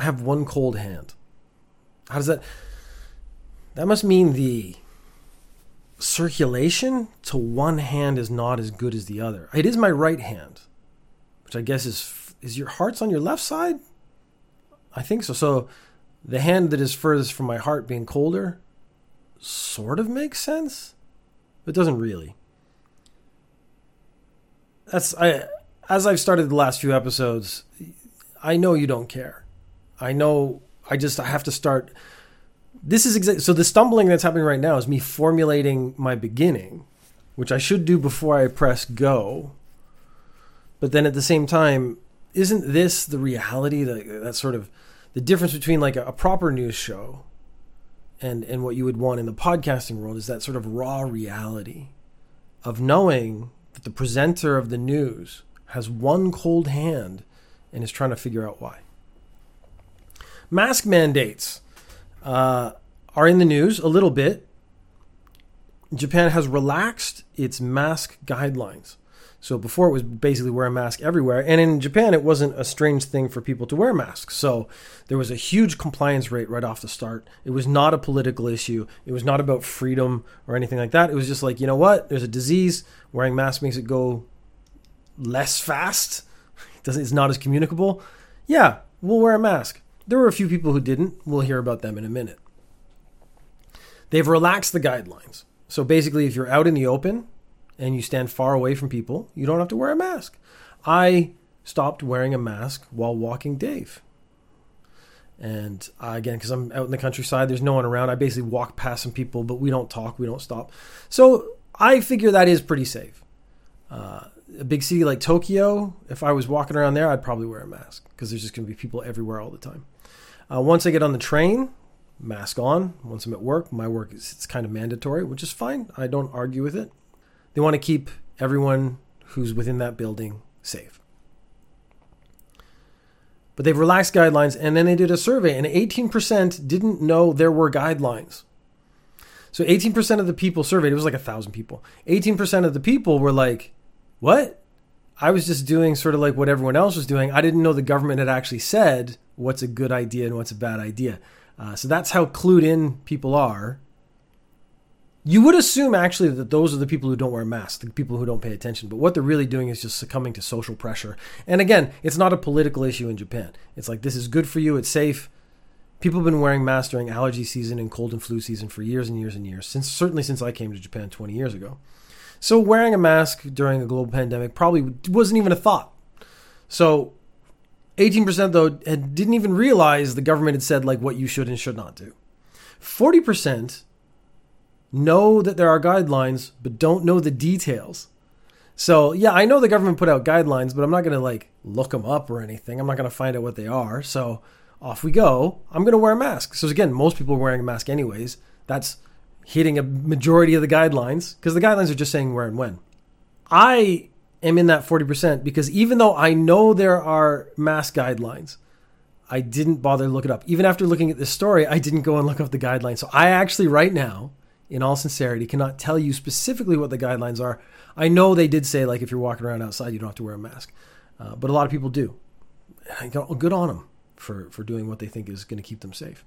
I have one cold hand. How does that? That must mean the circulation to one hand is not as good as the other. It is my right hand, which I guess is is your heart's on your left side. I think so. So the hand that is furthest from my heart being colder sort of makes sense, but doesn't really. That's I as I've started the last few episodes, I know you don't care. I know I just I have to start this is exactly so the stumbling that's happening right now is me formulating my beginning, which I should do before I press go. But then at the same time, isn't this the reality that that sort of the difference between like a, a proper news show and and what you would want in the podcasting world is that sort of raw reality of knowing that the presenter of the news has one cold hand and is trying to figure out why. Mask mandates uh, are in the news a little bit. Japan has relaxed its mask guidelines. So before it was basically wear a mask everywhere. And in Japan, it wasn't a strange thing for people to wear masks. So there was a huge compliance rate right off the start. It was not a political issue. It was not about freedom or anything like that. It was just like, you know what? There's a disease. Wearing masks makes it go less fast. It's not as communicable. Yeah, we'll wear a mask. There were a few people who didn't. We'll hear about them in a minute. They've relaxed the guidelines. So basically, if you're out in the open and you stand far away from people, you don't have to wear a mask. I stopped wearing a mask while walking Dave. And uh, again, because I'm out in the countryside, there's no one around. I basically walk past some people, but we don't talk, we don't stop. So I figure that is pretty safe. Uh, a big city like Tokyo, if I was walking around there, I'd probably wear a mask because there's just going to be people everywhere all the time. Uh, once I get on the train, mask on. Once I'm at work, my work is it's kind of mandatory, which is fine. I don't argue with it. They want to keep everyone who's within that building safe. But they've relaxed guidelines, and then they did a survey, and 18% didn't know there were guidelines. So 18% of the people surveyed, it was like a thousand people. 18% of the people were like, What? I was just doing sort of like what everyone else was doing. I didn't know the government had actually said what's a good idea and what's a bad idea. Uh, so that's how clued in people are. You would assume actually that those are the people who don't wear masks, the people who don't pay attention. But what they're really doing is just succumbing to social pressure. And again, it's not a political issue in Japan. It's like this is good for you, it's safe. People have been wearing masks during allergy season and cold and flu season for years and years and years, since certainly since I came to Japan 20 years ago. So wearing a mask during a global pandemic probably wasn't even a thought. So 18% though didn't even realize the government had said like what you should and should not do. 40% know that there are guidelines but don't know the details. So, yeah, I know the government put out guidelines, but I'm not going to like look them up or anything. I'm not going to find out what they are. So, off we go. I'm going to wear a mask. So, again, most people are wearing a mask anyways. That's hitting a majority of the guidelines because the guidelines are just saying where and when. I am in that 40% because even though I know there are mask guidelines, I didn't bother to look it up. Even after looking at this story, I didn't go and look up the guidelines. So I actually, right now, in all sincerity, cannot tell you specifically what the guidelines are. I know they did say, like, if you're walking around outside, you don't have to wear a mask. Uh, but a lot of people do. Good on them for, for doing what they think is going to keep them safe.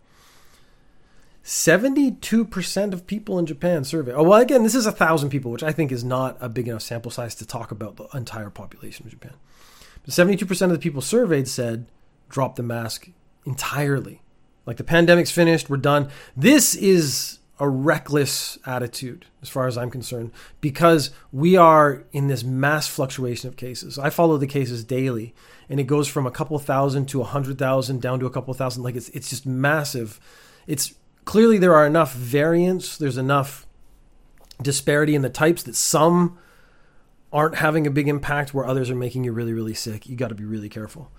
72% of people in Japan surveyed. Oh, well, again, this is a thousand people, which I think is not a big enough sample size to talk about the entire population of Japan. But 72% of the people surveyed said drop the mask entirely. Like the pandemic's finished, we're done. This is a reckless attitude, as far as I'm concerned, because we are in this mass fluctuation of cases. I follow the cases daily, and it goes from a couple thousand to a hundred thousand down to a couple thousand. Like it's it's just massive. It's clearly there are enough variants, there's enough disparity in the types that some aren't having a big impact where others are making you really, really sick. You got to be really careful.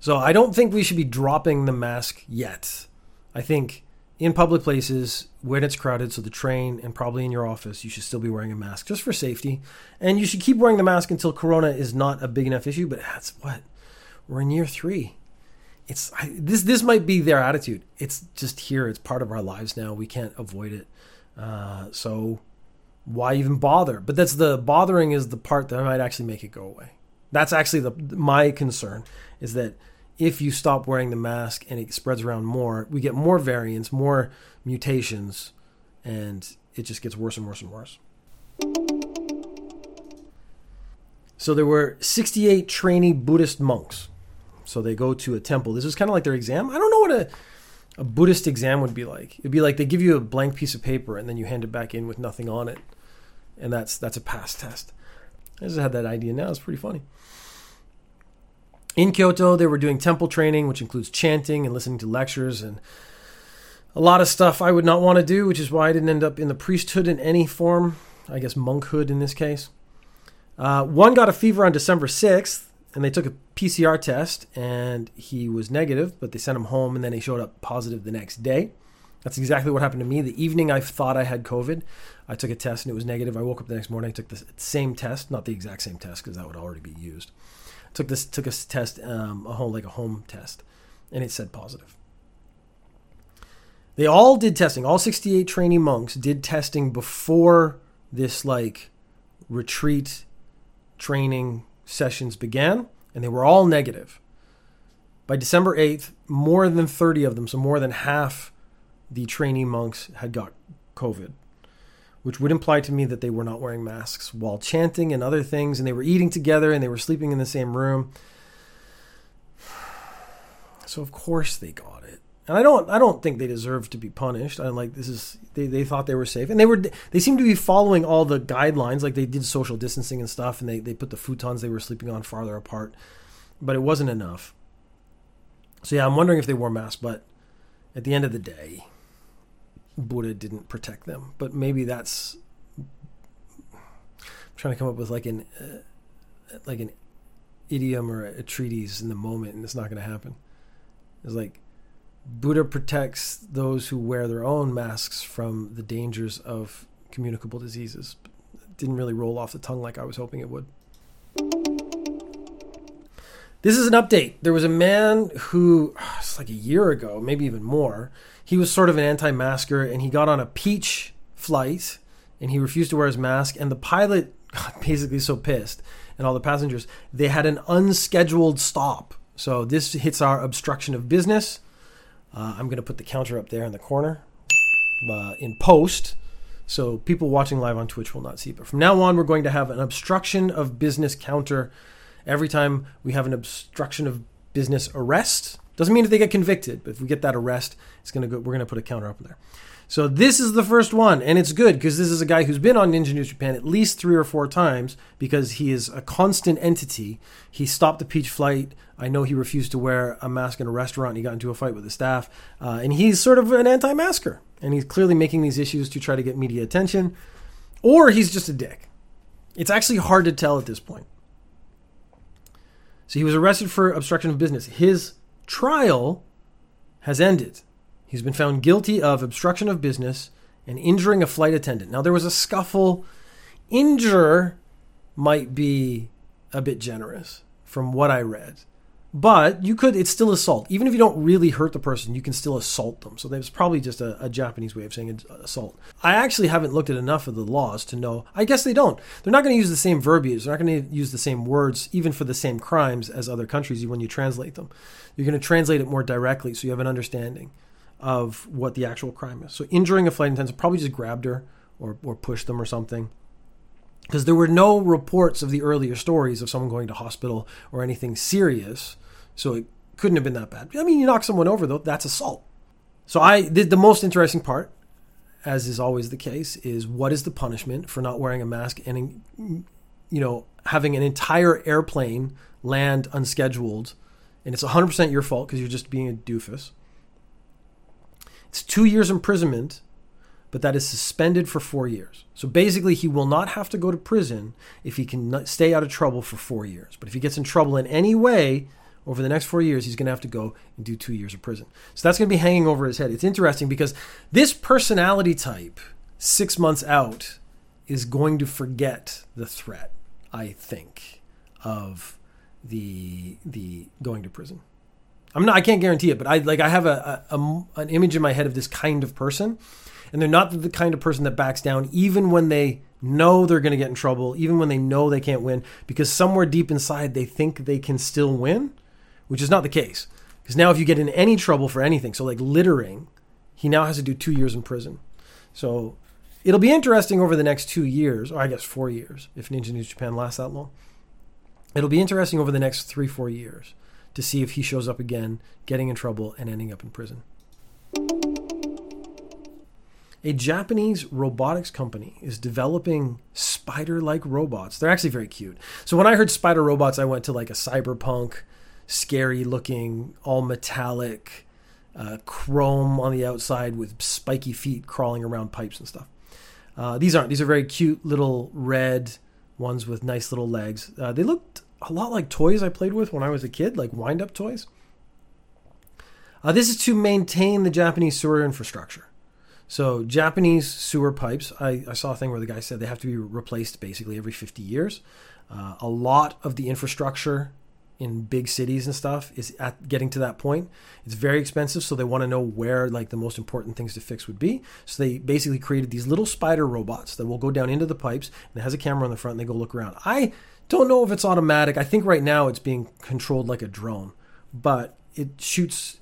So I don't think we should be dropping the mask yet. I think in public places when it's crowded, so the train and probably in your office, you should still be wearing a mask just for safety. And you should keep wearing the mask until corona is not a big enough issue. But that's what we're in year three it's I, this this might be their attitude. It's just here. It's part of our lives now. We can't avoid it. Uh, so why even bother? But that's the bothering is the part that might actually make it go away. That's actually the my concern is that if you stop wearing the mask and it spreads around more, we get more variants, more mutations, and it just gets worse and worse and worse. So there were 68 trainee Buddhist monks. So they go to a temple. This is kind of like their exam. I don't know what a, a Buddhist exam would be like. It'd be like they give you a blank piece of paper and then you hand it back in with nothing on it. And that's that's a pass test. I just had that idea now. It's pretty funny. In Kyoto, they were doing temple training, which includes chanting and listening to lectures and a lot of stuff I would not want to do, which is why I didn't end up in the priesthood in any form. I guess monkhood in this case. Uh, one got a fever on December 6th, and they took a PCR test, and he was negative, but they sent him home, and then he showed up positive the next day. That's exactly what happened to me. The evening I thought I had COVID, I took a test and it was negative. I woke up the next morning, I took the same test, not the exact same test because that would already be used. Took this took a test, um, a home like a home test, and it said positive. They all did testing. All 68 trainee monks did testing before this like retreat training sessions began, and they were all negative. By December 8th, more than 30 of them, so more than half the trainee monks had got COVID, which would imply to me that they were not wearing masks while chanting and other things, and they were eating together and they were sleeping in the same room. So of course they got and I don't I don't think they deserve to be punished. I like this is they, they thought they were safe and they were they seem to be following all the guidelines like they did social distancing and stuff and they, they put the futons they were sleeping on farther apart, but it wasn't enough. So yeah, I'm wondering if they wore masks, but at the end of the day, Buddha didn't protect them. But maybe that's I'm trying to come up with like an uh, like an idiom or a treatise in the moment, and it's not going to happen. It's like Buddha protects those who wear their own masks from the dangers of communicable diseases. It didn't really roll off the tongue like I was hoping it would. This is an update. There was a man who, it's like a year ago, maybe even more, he was sort of an anti masker and he got on a peach flight and he refused to wear his mask. And the pilot got basically so pissed and all the passengers, they had an unscheduled stop. So this hits our obstruction of business uh, I'm going to put the counter up there in the corner uh, in post. So people watching live on Twitch will not see. But from now on, we're going to have an obstruction of business counter every time we have an obstruction of business arrest. Doesn't mean that they get convicted, but if we get that arrest, it's gonna go. We're gonna put a counter up there. So this is the first one, and it's good because this is a guy who's been on Ninja News Japan at least three or four times because he is a constant entity. He stopped the Peach flight. I know he refused to wear a mask in a restaurant. He got into a fight with the staff, uh, and he's sort of an anti-masker, and he's clearly making these issues to try to get media attention, or he's just a dick. It's actually hard to tell at this point. So he was arrested for obstruction of business. His trial has ended. He's been found guilty of obstruction of business and injuring a flight attendant. Now, there was a scuffle. Injure might be a bit generous from what I read. But you could, it's still assault. Even if you don't really hurt the person, you can still assault them. So there's probably just a, a, Japanese way of saying assault. I actually haven't looked at enough of the laws to know. I guess they don't. They're not going to use the same verbiage. They're not going to use the same words, even for the same crimes as other countries when you translate them. You're going to translate it more directly so you have an understanding of what the actual crime is. So injuring a flight attendant probably just grabbed her or, or pushed them or something. Because there were no reports of the earlier stories of someone going to hospital or anything serious. So it couldn't have been that bad. I mean, you knock someone over, though, that's assault. So I the, the most interesting part, as is always the case, is what is the punishment for not wearing a mask and, you know, having an entire airplane land unscheduled and it's 100% your fault because you're just being a doofus it's two years imprisonment, but that is suspended for four years. So basically, he will not have to go to prison if he can stay out of trouble for four years. But if he gets in trouble in any way over the next four years, he's going to have to go and do two years of prison. So that's going to be hanging over his head. It's interesting because this personality type, six months out, is going to forget the threat, I think, of the the going to prison. I'm not. I can't guarantee it, but I like. I have a, a, a, an image in my head of this kind of person, and they're not the kind of person that backs down even when they know they're going to get in trouble, even when they know they can't win, because somewhere deep inside they think they can still win, which is not the case. Because now, if you get in any trouble for anything, so like littering, he now has to do two years in prison. So it'll be interesting over the next two years, or I guess four years, if Ninja News Japan lasts that long. It'll be interesting over the next three, four years to see if he shows up again, getting in trouble, and ending up in prison. A Japanese robotics company is developing spider like robots. They're actually very cute. So when I heard spider robots, I went to like a cyberpunk, scary looking, all metallic, uh, chrome on the outside with spiky feet crawling around pipes and stuff. Uh, these aren't. These are very cute little red ones with nice little legs. Uh, they looked a lot like toys I played with when I was a kid, like wind up toys. Uh, this is to maintain the Japanese sewer infrastructure. So, Japanese sewer pipes, I, I, saw a thing where the guy said they have to be replaced basically every 50 years. Uh, a lot of the infrastructure in big cities and stuff is at getting to that point. It's very expensive, so they want to know where like the most important things to fix would be. So they basically created these little spider robots that will go down into the pipes and it has a camera on the front and they go look around. I don't know if it's automatic. I think right now it's being controlled like a drone, but it shoots.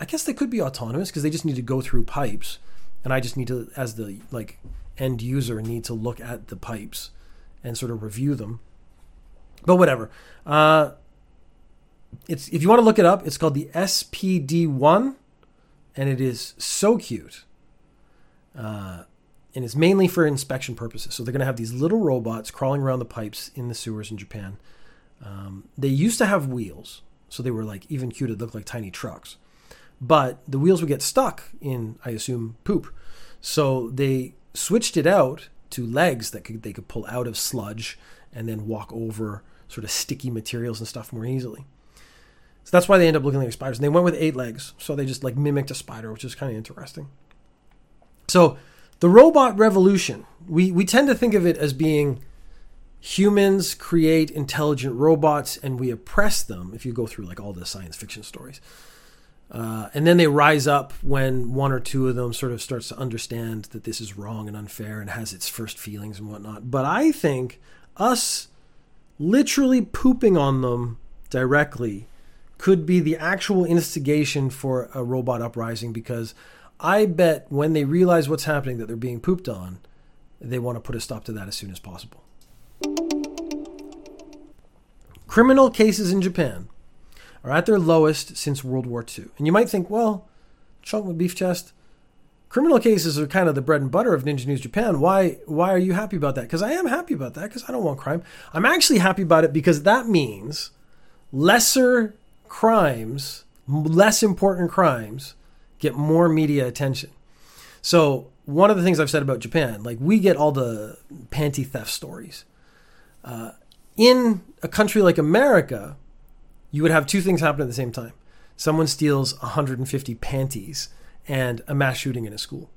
I guess they could be autonomous because they just need to go through pipes, and I just need to, as the like end user, need to look at the pipes and sort of review them. But whatever. Uh, it's if you want to look it up, it's called the SPD one, and it is so cute. Uh, and it's mainly for inspection purposes. So they're going to have these little robots crawling around the pipes in the sewers in Japan. Um, they used to have wheels, so they were like even cute. It looked like tiny trucks, but the wheels would get stuck in, I assume, poop. So they switched it out to legs that could they could pull out of sludge and then walk over sort of sticky materials and stuff more easily. So that's why they end up looking like spiders. And they went with eight legs, so they just like mimicked a spider, which is kind of interesting. So the robot revolution, we, we tend to think of it as being humans create intelligent robots and we oppress them if you go through like all the science fiction stories. Uh, and then they rise up when one or two of them sort of starts to understand that this is wrong and unfair and has its first feelings and whatnot. But I think us literally pooping on them directly could be the actual instigation for a robot uprising because I bet when they realize what's happening, that they're being pooped on, they want to put a stop to that as soon as possible. Criminal cases in Japan are at their lowest since World War II. And you might think, well, chunk with beef chest, criminal cases are kind of the bread and butter of Ninja News Japan. Why why are you happy about that? Because I am happy about that because I don't want crime. I'm actually happy about it because that means lesser crimes, less important crimes get more media attention. So one of the things I've said about Japan, like we get all the panty theft stories. Uh, in a country like America, you would have two things happen at the same time. Someone steals 150 panties and a mass shooting in a school.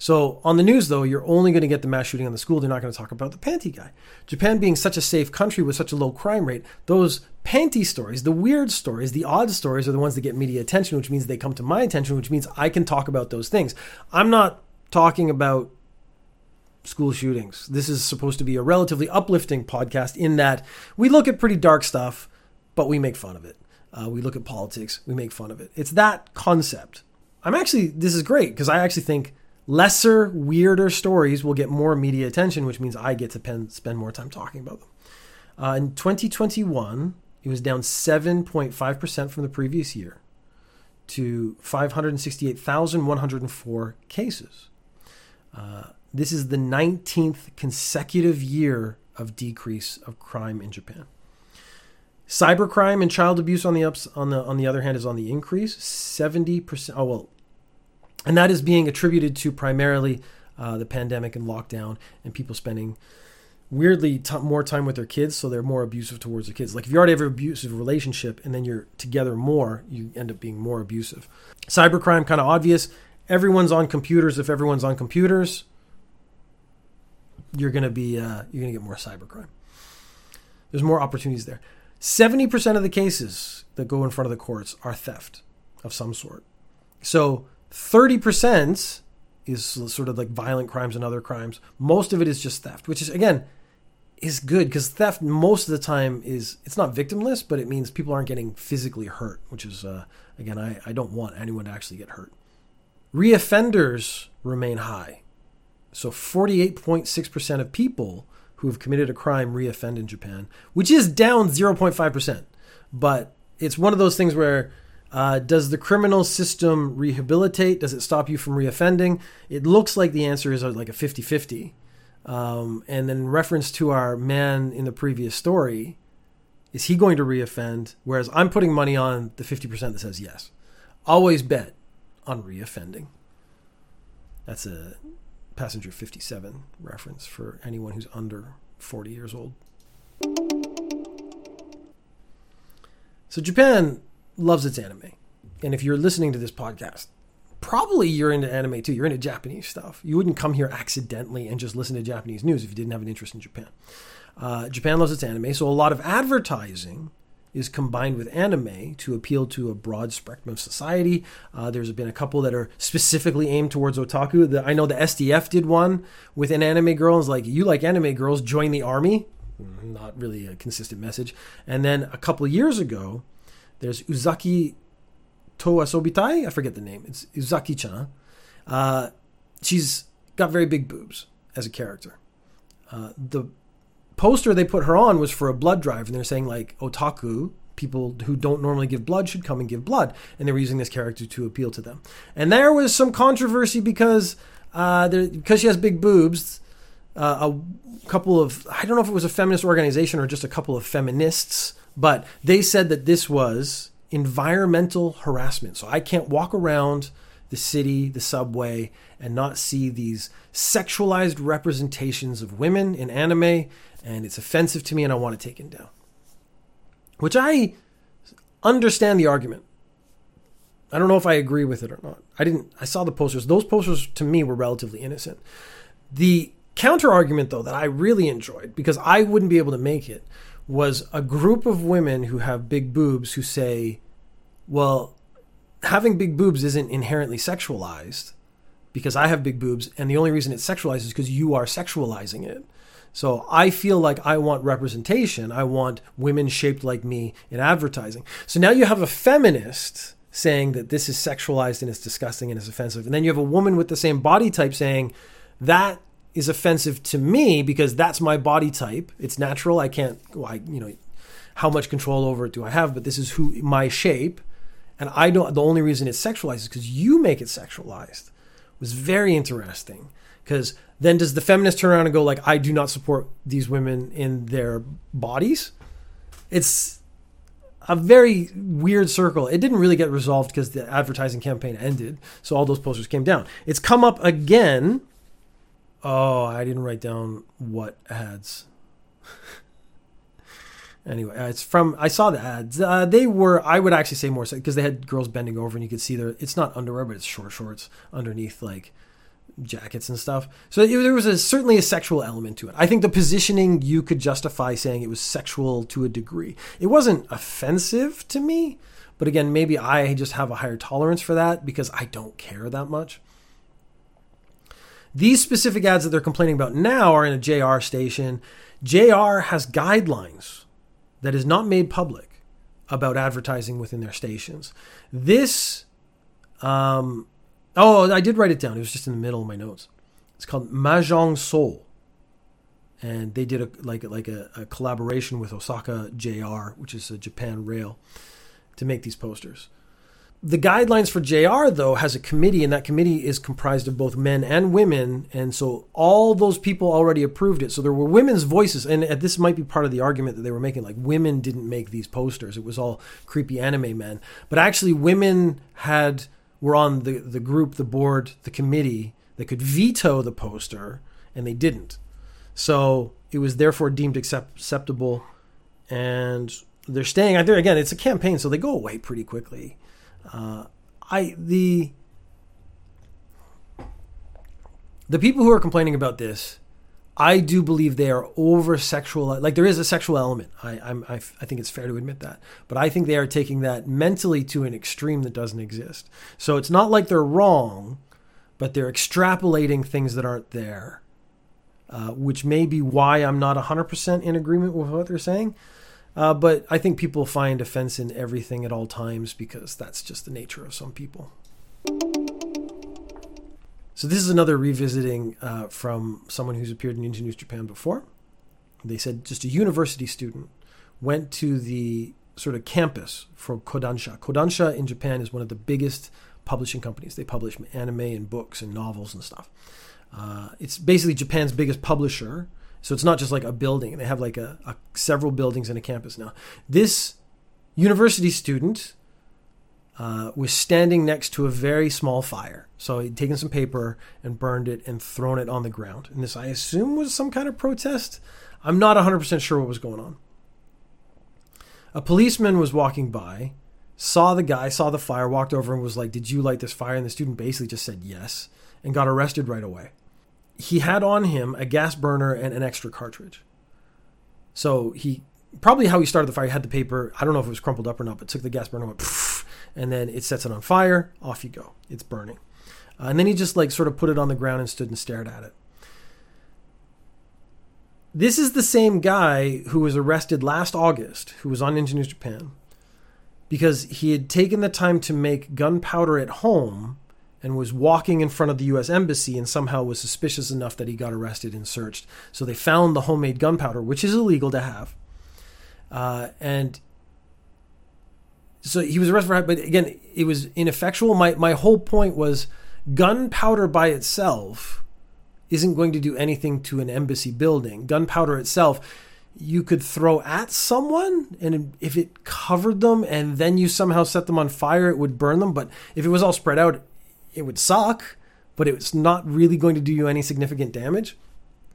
So on the news, though, you're only going to get the mass shooting on the school. They're not going to talk about the panty guy. Japan being such a safe country with such a low crime rate, those panty stories, the weird stories, the odd stories are the ones that get media attention, which means they come to my attention, which means I can talk about those things. I'm not talking about school shootings. This is supposed to be a relatively uplifting podcast in that we look at pretty dark stuff, but we make fun of it. Uh, we look at politics, we make fun of it. It's that concept. I'm actually, this is great because I actually think lesser, weirder stories will get more media attention, which means I get to pen, spend more time talking about them. Uh, in 2021, it was down 7.5% from the previous year to 568,104 cases. Uh, this is the 19th consecutive year of decrease of crime in Japan. Cybercrime and child abuse on the ups on the on the other hand is on the increase. 70%. Oh well, and that is being attributed to primarily uh, the pandemic and lockdown and people spending weirdly t- more time with their kids so they're more abusive towards their kids. Like if you already have an abusive relationship and then you're together more you end up being more abusive. Cybercrime kind of obvious. Everyone's on computers. If everyone's on computers you're going to be uh, you're going to get more cybercrime. There's more opportunities there. 70% of the cases that go in front of the courts are theft of some sort. So 30% is sort of like violent crimes and other crimes. Most of it is just theft, which is, again, is good because theft most of the time is it's not victimless, but it means people aren't getting physically hurt, which is uh, again I, I don't want anyone to actually get hurt. Reoffenders remain high. So 48.6% of people who have committed a crime reoffend in Japan, which is down 0.5%. But it's one of those things where uh, does the criminal system rehabilitate? Does it stop you from reoffending? It looks like the answer is uh, like a 50 50. Um, and then reference to our man in the previous story, is he going to reoffend? Whereas I'm putting money on the 50% that says yes. Always bet on reoffending. That's a passenger 57 reference for anyone who's under 40 years old. So Japan loves its anime. And if you're listening to this podcast, probably you're into anime too. You're into Japanese stuff. You wouldn't come here accidentally and just listen to Japanese news if you didn't have an interest in Japan. Uh, Japan loves its anime, so a lot of advertising is combined with anime to appeal to a broad spectrum of society. Uh, there's been a couple that are specifically aimed towards otaku. The, I know the SDF did one with an anime girl. It's like, you like anime girls, join the army. Not really a consistent message. And then a couple years ago, there's Uzaki Toa Asobitai. I forget the name. It's Uzaki chan. Uh, she's got very big boobs as a character. Uh, the poster they put her on was for a blood drive, and they're saying like otaku people who don't normally give blood should come and give blood, and they were using this character to appeal to them. And there was some controversy because uh, because she has big boobs. Uh, a couple of I don't know if it was a feminist organization or just a couple of feminists, but they said that this was environmental harassment. So I can't walk around the city, the subway, and not see these sexualized representations of women in anime and it's offensive to me and I want to take it taken down. Which I understand the argument. I don't know if I agree with it or not. I didn't I saw the posters. Those posters to me were relatively innocent. The counter argument though that I really enjoyed because I wouldn't be able to make it was a group of women who have big boobs who say, "Well, having big boobs isn't inherently sexualized because I have big boobs and the only reason it's sexualized is because you are sexualizing it." So I feel like I want representation. I want women shaped like me in advertising. So now you have a feminist saying that this is sexualized and it's disgusting and it's offensive. And then you have a woman with the same body type saying that is offensive to me because that's my body type. It's natural. I can't, well, I, you know, how much control over it do I have? But this is who my shape. And I don't, the only reason it's sexualized is because you make it sexualized. It was very interesting because then does the feminist turn around and go like, I do not support these women in their bodies? It's a very weird circle. It didn't really get resolved because the advertising campaign ended, so all those posters came down. It's come up again. Oh, I didn't write down what ads. anyway, uh, it's from I saw the ads. Uh, they were I would actually say more because they had girls bending over and you could see their. It's not underwear, but it's short shorts underneath like jackets and stuff. So there was a, certainly a sexual element to it. I think the positioning you could justify saying it was sexual to a degree. It wasn't offensive to me, but again, maybe I just have a higher tolerance for that because I don't care that much. These specific ads that they're complaining about now are in a JR station. JR has guidelines that is not made public about advertising within their stations. This um, Oh, I did write it down. It was just in the middle of my notes. It's called Mahjong Soul, and they did a like like a, a collaboration with Osaka JR, which is a Japan Rail, to make these posters. The guidelines for JR though has a committee, and that committee is comprised of both men and women, and so all those people already approved it. So there were women's voices, and this might be part of the argument that they were making. Like women didn't make these posters; it was all creepy anime men. But actually, women had were on the, the group, the board, the committee that could veto the poster, and they didn't. So it was therefore deemed accept- acceptable, and they're staying. Think again, it's a campaign, so they go away pretty quickly. Uh, I the the people who are complaining about this I do believe they are over sexual. Like there is a sexual element. I, I'm, I, I think it's fair to admit that. But I think they are taking that mentally to an extreme that doesn't exist. So it's not like they're wrong, but they're extrapolating things that aren't there. uh, which may be why I'm not 100% in agreement with what they're saying. Uh, but I think people find offense in everything at all times because that's just the nature of some people. So this is another revisiting uh, from someone who's appeared in Ninja News Japan before. They said just a university student went to the sort of campus for Kodansha. Kodansha in Japan is one of the biggest publishing companies. They publish anime and books and novels and stuff. Uh, it's basically Japan's biggest publisher. So it's not just like a building. They have like a, a several buildings in a campus now. This university student uh, was standing next to a very small fire. So he'd taken some paper and burned it and thrown it on the ground. And this, I assume, was some kind of protest. I'm not 100% sure what was going on. A policeman was walking by, saw the guy, saw the fire, walked over and was like, Did you light this fire? And the student basically just said yes and got arrested right away. He had on him a gas burner and an extra cartridge. So he probably how he started the fire, he had the paper, I don't know if it was crumpled up or not, but took the gas burner, went, and then it sets it on fire, off you go. It's burning. Uh, and then he just like sort of put it on the ground and stood and stared at it. This is the same guy who was arrested last August, who was on Ninja News Japan, because he had taken the time to make gunpowder at home and was walking in front of the US Embassy and somehow was suspicious enough that he got arrested and searched. So they found the homemade gunpowder, which is illegal to have. Uh, and so he was arrested for but again, it was ineffectual. My, my whole point was gunpowder by itself isn't going to do anything to an embassy building. Gunpowder itself, you could throw at someone, and if it covered them and then you somehow set them on fire, it would burn them. But if it was all spread out, it would suck, but it's not really going to do you any significant damage.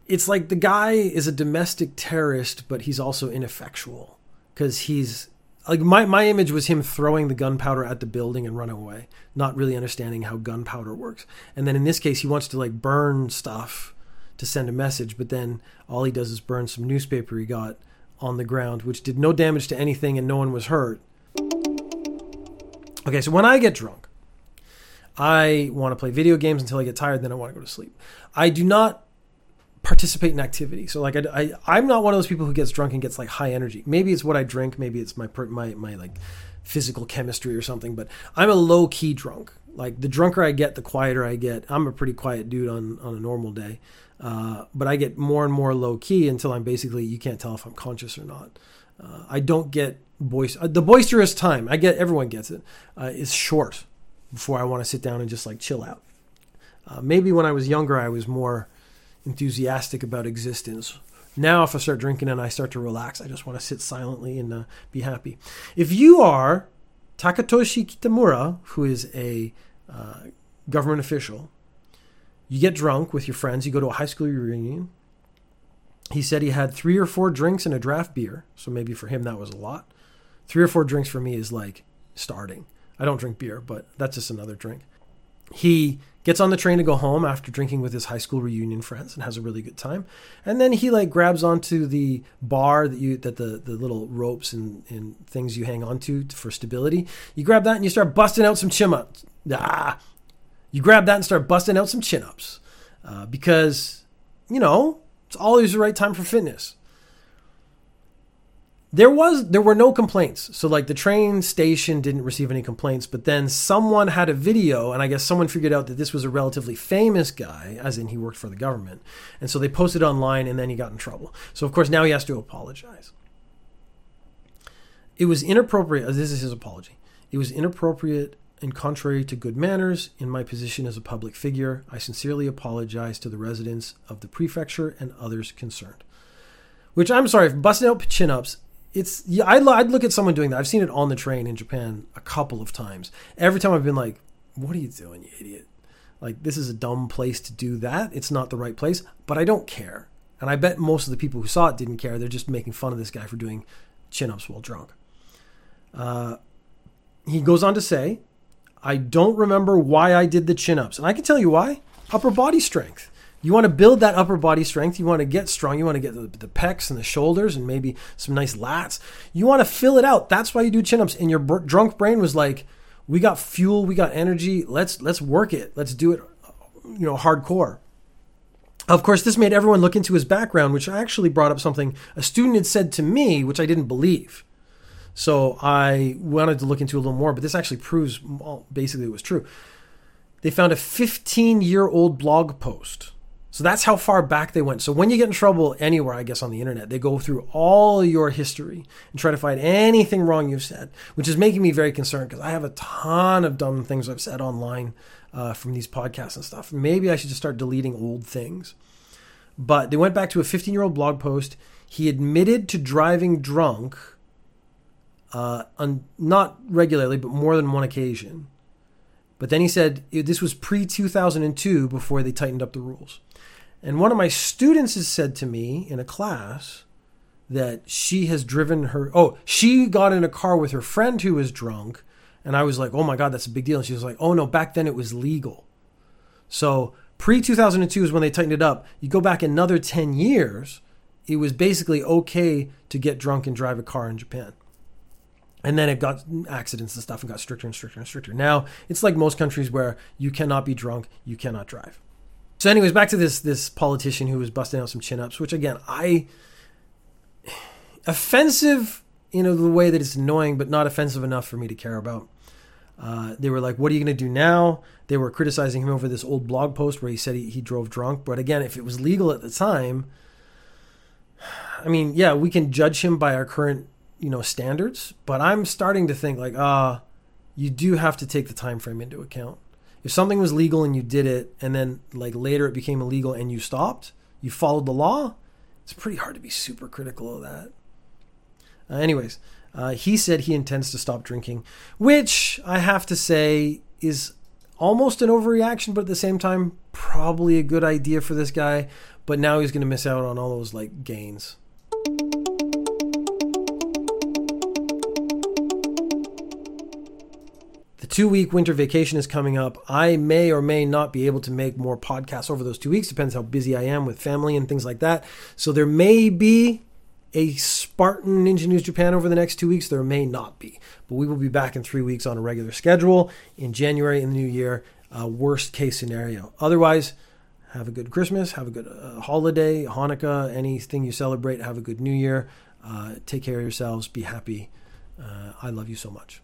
It's like the guy is a domestic terrorist, but he's also ineffectual because he's like my, my image was him throwing the gunpowder at the building and running away, not really understanding how gunpowder works. And then in this case, he wants to like burn stuff to send a message, but then all he does is burn some newspaper he got on the ground, which did no damage to anything and no one was hurt. Okay, so when I get drunk, I want to play video games until I get tired, then I want to go to sleep. I do not participate in activity. So like I, I am not one of those people who gets drunk and gets like high energy. Maybe it's what I drink, maybe it's my my my like physical chemistry or something, but I'm a low key drunk. Like the drunker I get, the quieter I get. I'm a pretty quiet dude on on a normal day. Uh, but I get more and more low key until I'm basically you can't tell if I'm conscious or not. Uh, I don't get boisterous. Uh, the boisterous time I get, everyone gets it. Uh, is short before I want to sit down and just like chill out. Uh, maybe when I was younger, I was more enthusiastic about existence. Now, if I start drinking and I start to relax, I just want to sit silently and uh, be happy. If you are Takatoshi Kitamura, who is a uh, government official, you get drunk with your friends, you go to a high school reunion. He said he had three or four drinks and a draft beer, so maybe for him that was a lot. Three or four drinks for me is like starting. I don't drink beer, but that's just another drink. He gets on the train to go home after drinking with his high school reunion friends and has a really good time. And then he like grabs onto the bar that you that the the little ropes and, and things you hang onto for stability. You grab that and you start busting out some chin ups. Ah, you grab that and start busting out some chin ups uh, because you know it's always the right time for fitness there was there were no complaints. So like the train station didn't receive any complaints but then someone had a video and i guess someone figured out that this was a relatively famous guy as in he worked for the government and so they posted online and then he got in trouble. So of course now he has to apologize. It was inappropriate this is his apology. It was inappropriate and contrary to good manners in my position as a public figure. I sincerely apologize to the residents of the prefecture and others concerned. Which i'm sorry busting out chin-ups it's yeah, I'd, I'd look at someone doing that. I've seen it on the train in Japan a couple of times. Every time I've been like, "What are you doing, you idiot?" Like this is a dumb place to do that. It's not the right place, but I don't care. And I bet most of the people who saw it didn't care. They're just making fun of this guy for doing chin ups while drunk. Uh, he goes on to say, I don't remember why I did the chin ups. And I can tell you why upper body strength. You want to build that upper body strength. You want to get strong. You want to get the, the pecs and the shoulders and maybe some nice lats. You want to fill it out. That's why you do chin ups. And your br- drunk brain was like, "We got fuel. We got energy. Let's let's work it. Let's do it. You know, hardcore." Of course, this made everyone look into his background, which actually brought up something a student had said to me, which I didn't believe. So I wanted to look into a little more, but this actually proves well, basically it was true. They found a 15 year old blog post. So that's how far back they went. So when you get in trouble anywhere, I guess on the internet, they go through all your history and try to find anything wrong you've said, which is making me very concerned because I have a ton of dumb things I've said online uh, from these podcasts and stuff. Maybe I should just start deleting old things. But they went back to a 15 year old blog post. He admitted to driving drunk uh, on, not regularly, but more than one occasion. But then he said this was pre 2002 before they tightened up the rules. And one of my students has said to me in a class that she has driven her, oh, she got in a car with her friend who was drunk. And I was like, oh my God, that's a big deal. And she was like, oh no, back then it was legal. So pre 2002 is when they tightened it up. You go back another 10 years, it was basically okay to get drunk and drive a car in Japan. And then it got accidents and stuff and got stricter and stricter and stricter. Now it's like most countries where you cannot be drunk, you cannot drive. So, anyways, back to this this politician who was busting out some chin ups, which again I offensive, you know, the way that it's annoying, but not offensive enough for me to care about. Uh, they were like, "What are you going to do now?" They were criticizing him over this old blog post where he said he, he drove drunk. But again, if it was legal at the time, I mean, yeah, we can judge him by our current you know standards but i'm starting to think like ah uh, you do have to take the time frame into account if something was legal and you did it and then like later it became illegal and you stopped you followed the law it's pretty hard to be super critical of that. Uh, anyways uh, he said he intends to stop drinking which i have to say is almost an overreaction but at the same time probably a good idea for this guy but now he's going to miss out on all those like gains two week winter vacation is coming up. I may or may not be able to make more podcasts over those two weeks. Depends how busy I am with family and things like that. So there may be a Spartan Ninja News Japan over the next two weeks. There may not be. But we will be back in three weeks on a regular schedule in January in the new year. Uh, worst case scenario. Otherwise, have a good Christmas, have a good uh, holiday, Hanukkah, anything you celebrate. Have a good New Year. Uh, take care of yourselves. Be happy. Uh, I love you so much.